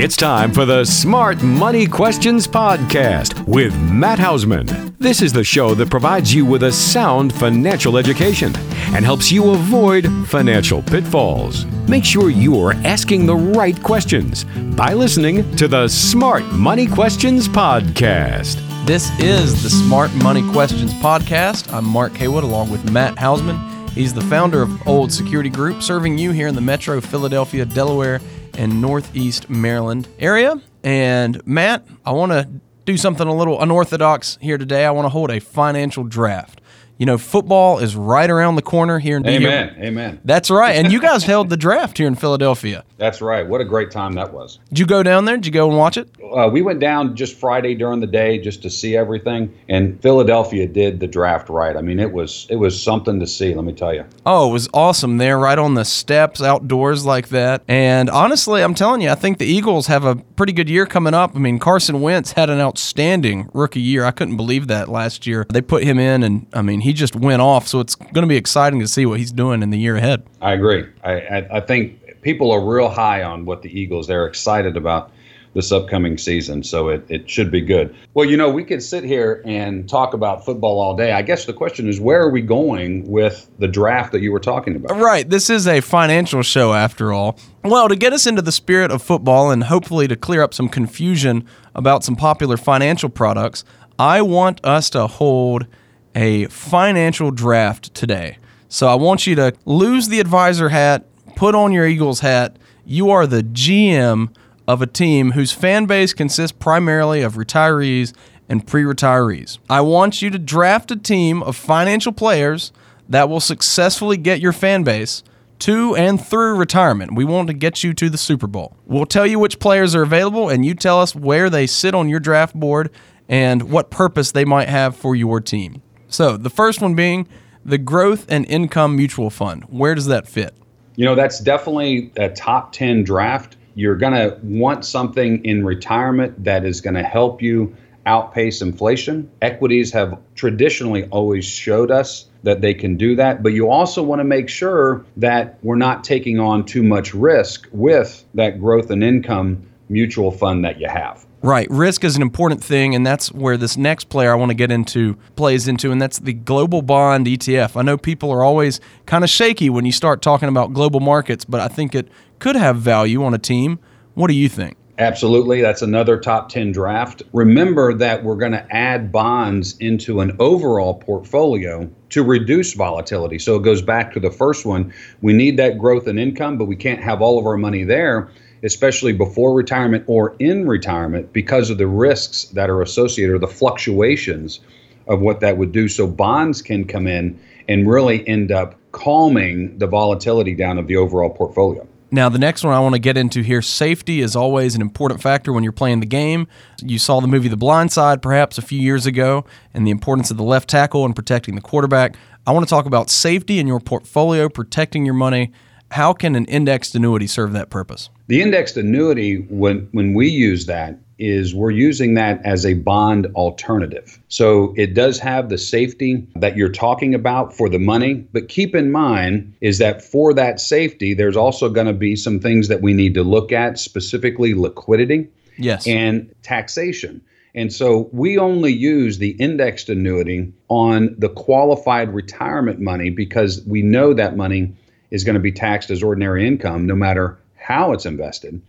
It's time for the Smart Money Questions Podcast with Matt Hausman. This is the show that provides you with a sound financial education and helps you avoid financial pitfalls. Make sure you are asking the right questions by listening to the Smart Money Questions Podcast. This is the Smart Money Questions Podcast. I'm Mark Haywood along with Matt Hausman. He's the founder of Old Security Group, serving you here in the metro Philadelphia, Delaware, and Northeast Maryland area. And Matt, I want to do something a little unorthodox here today. I want to hold a financial draft. You know, football is right around the corner here in Amen. Amen. That's right. And you guys held the draft here in Philadelphia. That's right. What a great time that was. Did you go down there? Did you go and watch it? Uh, we went down just Friday during the day just to see everything, and Philadelphia did the draft right. I mean, it was it was something to see. Let me tell you. Oh, it was awesome there, right on the steps, outdoors like that. And honestly, I'm telling you, I think the Eagles have a pretty good year coming up. I mean, Carson Wentz had an outstanding rookie year. I couldn't believe that last year. They put him in, and I mean, he just went off. So it's going to be exciting to see what he's doing in the year ahead. I agree. I, I, I think people are real high on what the Eagles. They're excited about this upcoming season, so it, it should be good. Well, you know, we could sit here and talk about football all day. I guess the question is, where are we going with the draft that you were talking about? Right. This is a financial show after all. Well, to get us into the spirit of football and hopefully to clear up some confusion about some popular financial products, I want us to hold a financial draft today. So I want you to lose the advisor hat, put on your Eagles hat. You are the GM of a team whose fan base consists primarily of retirees and pre retirees. I want you to draft a team of financial players that will successfully get your fan base to and through retirement. We want to get you to the Super Bowl. We'll tell you which players are available, and you tell us where they sit on your draft board and what purpose they might have for your team. So, the first one being the Growth and Income Mutual Fund. Where does that fit? You know, that's definitely a top 10 draft. You're going to want something in retirement that is going to help you outpace inflation. Equities have traditionally always showed us that they can do that, but you also want to make sure that we're not taking on too much risk with that growth and income mutual fund that you have. Right. Risk is an important thing, and that's where this next player I want to get into plays into, and that's the global bond ETF. I know people are always kind of shaky when you start talking about global markets, but I think it could have value on a team. What do you think? Absolutely. That's another top 10 draft. Remember that we're going to add bonds into an overall portfolio to reduce volatility. So it goes back to the first one. We need that growth and income, but we can't have all of our money there especially before retirement or in retirement, because of the risks that are associated or the fluctuations of what that would do. So bonds can come in and really end up calming the volatility down of the overall portfolio. Now, the next one I want to get into here safety is always an important factor when you're playing the game. You saw the movie The Blind Side perhaps a few years ago and the importance of the left tackle and protecting the quarterback. I want to talk about safety in your portfolio, protecting your money. How can an indexed annuity serve that purpose? The indexed annuity, when, when we use that, is we're using that as a bond alternative. So it does have the safety that you're talking about for the money, but keep in mind is that for that safety, there's also going to be some things that we need to look at, specifically liquidity yes. and taxation. And so we only use the indexed annuity on the qualified retirement money because we know that money is going to be taxed as ordinary income no matter how it's invested.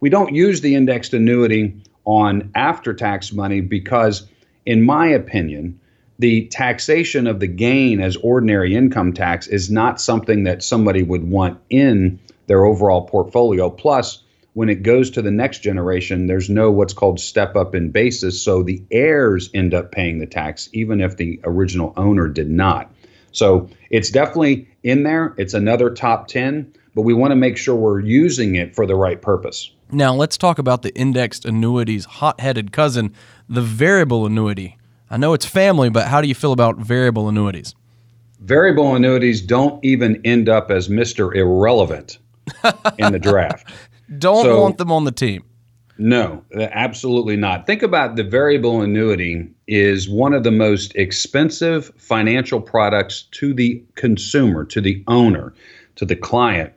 We don't use the indexed annuity on after tax money because, in my opinion, the taxation of the gain as ordinary income tax is not something that somebody would want in their overall portfolio. Plus, when it goes to the next generation, there's no what's called step up in basis. So the heirs end up paying the tax, even if the original owner did not. So it's definitely in there. It's another top 10 but we want to make sure we're using it for the right purpose. Now, let's talk about the indexed annuity's hot headed cousin, the variable annuity. I know it's family, but how do you feel about variable annuities? Variable annuities don't even end up as Mr. Irrelevant in the draft. don't so, want them on the team. No, absolutely not. Think about the variable annuity is one of the most expensive financial products to the consumer, to the owner, to the client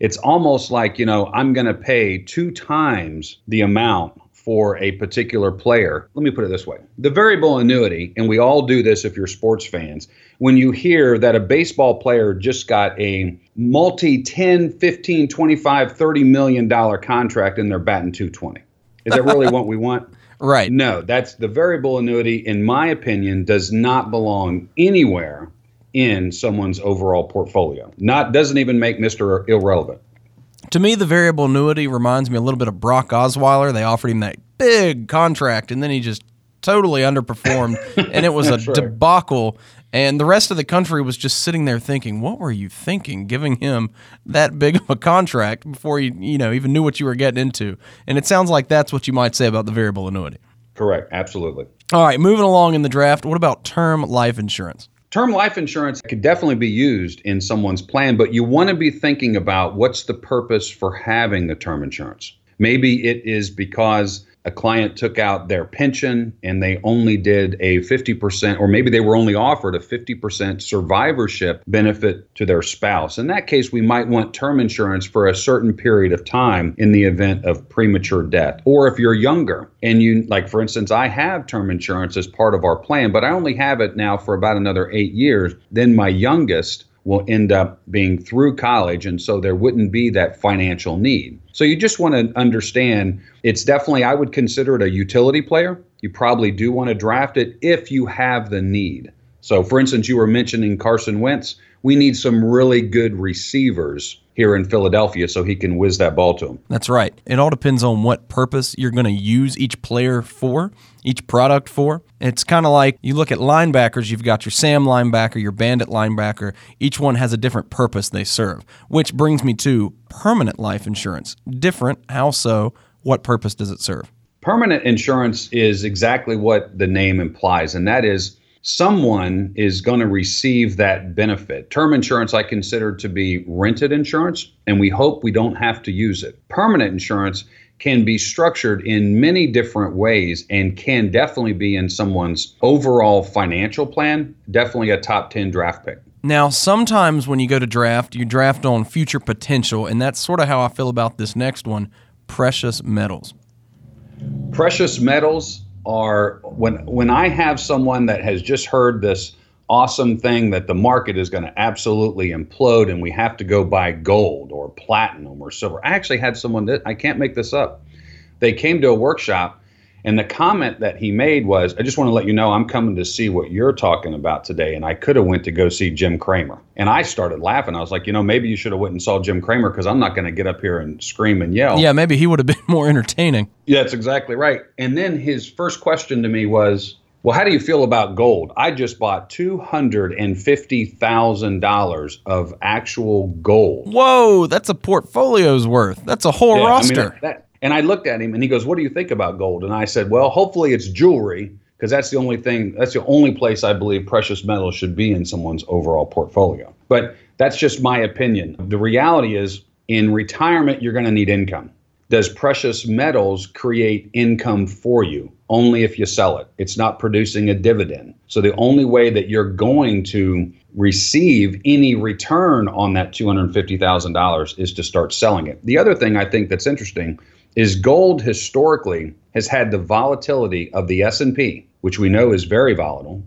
it's almost like, you know, I'm going to pay two times the amount for a particular player. Let me put it this way the variable annuity, and we all do this if you're sports fans, when you hear that a baseball player just got a multi 10, 15, 25, 30 million dollar contract and they're batting 220. Is that really what we want? Right. No, that's the variable annuity, in my opinion, does not belong anywhere in someone's overall portfolio. Not doesn't even make Mr. Irrelevant. To me, the variable annuity reminds me a little bit of Brock Osweiler. They offered him that big contract, and then he just totally underperformed, and it was a right. debacle. And the rest of the country was just sitting there thinking, "What were you thinking, giving him that big of a contract before you, you know, even knew what you were getting into?" And it sounds like that's what you might say about the variable annuity. Correct. Absolutely. All right, moving along in the draft. What about term life insurance? Term life insurance could definitely be used in someone's plan, but you want to be thinking about what's the purpose for having the term insurance. Maybe it is because a client took out their pension and they only did a 50%, or maybe they were only offered a 50% survivorship benefit to their spouse. In that case, we might want term insurance for a certain period of time in the event of premature death. Or if you're younger and you, like for instance, I have term insurance as part of our plan, but I only have it now for about another eight years, then my youngest will end up being through college. And so there wouldn't be that financial need. So you just want to understand it's definitely, I would consider it a utility player. You probably do want to draft it if you have the need. So, for instance, you were mentioning Carson Wentz. We need some really good receivers here in Philadelphia so he can whiz that ball to him. That's right. It all depends on what purpose you're going to use each player for, each product for. It's kind of like you look at linebackers, you've got your Sam linebacker, your bandit linebacker. Each one has a different purpose they serve, which brings me to permanent life insurance. Different, how so? What purpose does it serve? Permanent insurance is exactly what the name implies, and that is someone is going to receive that benefit. Term insurance I consider to be rented insurance, and we hope we don't have to use it. Permanent insurance can be structured in many different ways and can definitely be in someone's overall financial plan, definitely a top 10 draft pick. Now, sometimes when you go to draft, you draft on future potential, and that's sort of how I feel about this next one precious metals. Precious metals are when when I have someone that has just heard this awesome thing that the market is going to absolutely implode and we have to go buy gold or platinum or silver. I actually had someone that I can't make this up. They came to a workshop and the comment that he made was, I just want to let you know I'm coming to see what you're talking about today. And I could have went to go see Jim Cramer. And I started laughing. I was like, you know, maybe you should have went and saw Jim Cramer because I'm not going to get up here and scream and yell. Yeah, maybe he would have been more entertaining. Yeah, that's exactly right. And then his first question to me was, well, how do you feel about gold? I just bought $250,000 of actual gold. Whoa, that's a portfolio's worth. That's a whole yeah, roster. I mean, that, and I looked at him and he goes, What do you think about gold? And I said, Well, hopefully it's jewelry because that's the only thing, that's the only place I believe precious metals should be in someone's overall portfolio. But that's just my opinion. The reality is, in retirement, you're going to need income. Does precious metals create income for you? Only if you sell it. It's not producing a dividend. So the only way that you're going to receive any return on that $250,000 is to start selling it. The other thing I think that's interesting is gold historically has had the volatility of the S&P, which we know is very volatile,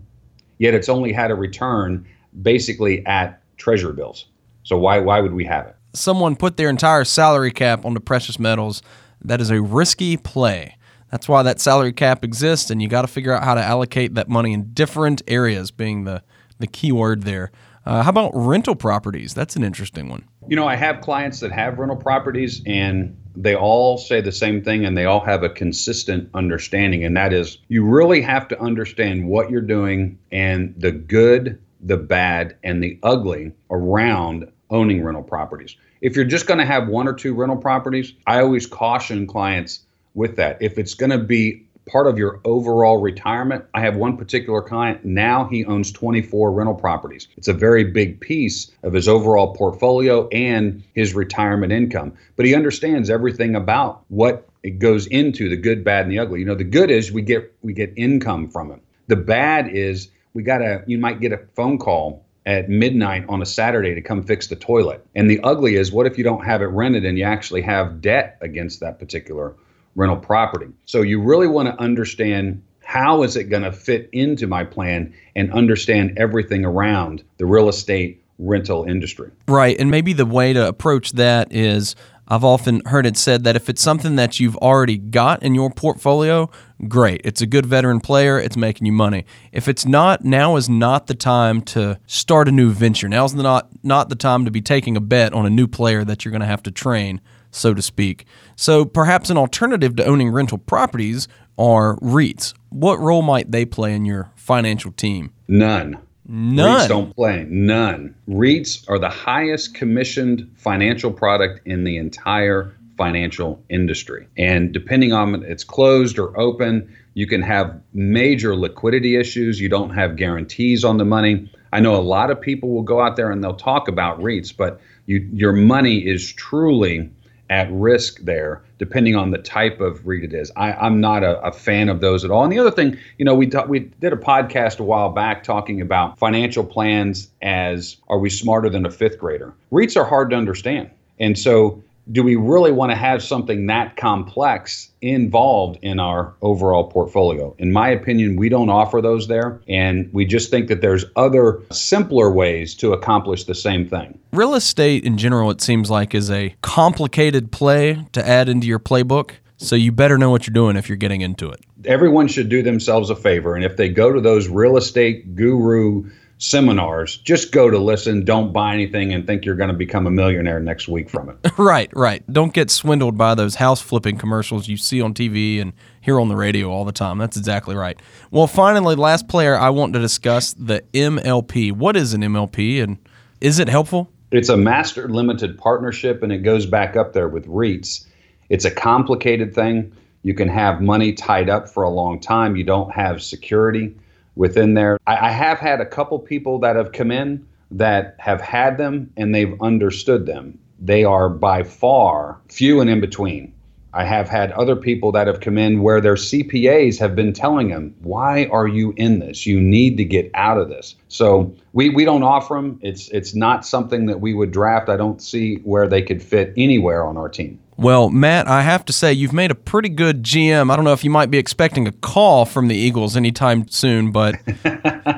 yet it's only had a return basically at treasury bills. So why why would we have it? Someone put their entire salary cap onto precious metals. That is a risky play. That's why that salary cap exists and you got to figure out how to allocate that money in different areas being the the key word there. Uh, how about rental properties? That's an interesting one. You know, I have clients that have rental properties and they all say the same thing and they all have a consistent understanding. And that is you really have to understand what you're doing and the good, the bad, and the ugly around owning rental properties. If you're just going to have one or two rental properties, I always caution clients with that. If it's going to be part of your overall retirement. I have one particular client. Now he owns 24 rental properties. It's a very big piece of his overall portfolio and his retirement income. But he understands everything about what it goes into the good, bad, and the ugly. You know, the good is we get we get income from it. The bad is we got to you might get a phone call at midnight on a Saturday to come fix the toilet. And the ugly is what if you don't have it rented and you actually have debt against that particular rental property? So you really want to understand how is it going to fit into my plan and understand everything around the real estate rental industry. Right. And maybe the way to approach that is I've often heard it said that if it's something that you've already got in your portfolio, great. It's a good veteran player, it's making you money. If it's not, now is not the time to start a new venture. Now is not not the time to be taking a bet on a new player that you're going to have to train, so to speak. So perhaps an alternative to owning rental properties are REITs. What role might they play in your financial team? None. None. REITs don't play. None. REITs are the highest commissioned financial product in the entire financial industry. And depending on it's closed or open, you can have major liquidity issues. You don't have guarantees on the money. I know a lot of people will go out there and they'll talk about REITs, but you, your money is truly at risk there, depending on the type of REIT it is. I, am not a, a, fan of those at all. And the other thing, you know, we we did a podcast a while back talking about financial plans as are we smarter than a fifth grader? REITs are hard to understand, and so do we really want to have something that complex involved in our overall portfolio? In my opinion, we don't offer those there, and we just think that there's other simpler ways to accomplish the same thing. Real estate in general, it seems like, is a complicated play to add into your playbook. So you better know what you're doing if you're getting into it. Everyone should do themselves a favor, and if they go to those real estate guru seminars. Just go to listen, don't buy anything, and think you're going to become a millionaire next week from it. right, right. Don't get swindled by those house flipping commercials you see on TV and hear on the radio all the time. That's exactly right. Well, finally, last player I want to discuss the MLP. What is an MLP and is it helpful? It's a master limited partnership and it goes back up there with REITs. It's a complicated thing. You can have money tied up for a long time. You don't have security within there. I, I have had a couple people that have come in that have had them and they've understood them. They are by far few and in between. I have had other people that have come in where their CPAs have been telling them, "Why are you in this? You need to get out of this." So we, we don't offer them. It's it's not something that we would draft. I don't see where they could fit anywhere on our team. Well, Matt, I have to say you've made a pretty good GM. I don't know if you might be expecting a call from the Eagles anytime soon, but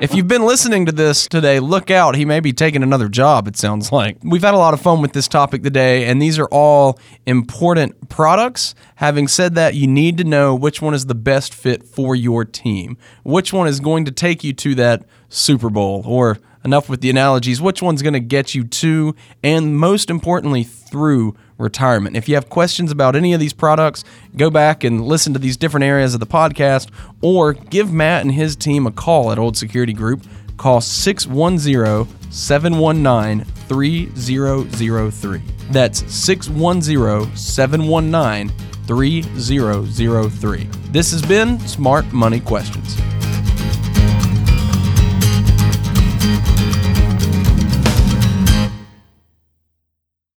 if you've been listening to this today, look out. He may be taking another job, it sounds like. We've had a lot of fun with this topic today, and these are all important products. Having said that, you need to know which one is the best fit for your team, which one is going to take you to that Super Bowl, or enough with the analogies, which one's going to get you to, and most importantly, through retirement. If you have questions about any of these products, go back and listen to these different areas of the podcast or give Matt and his team a call at Old Security Group. Call 610 719 3003. That's 610 719 3003. This has been Smart Money Questions.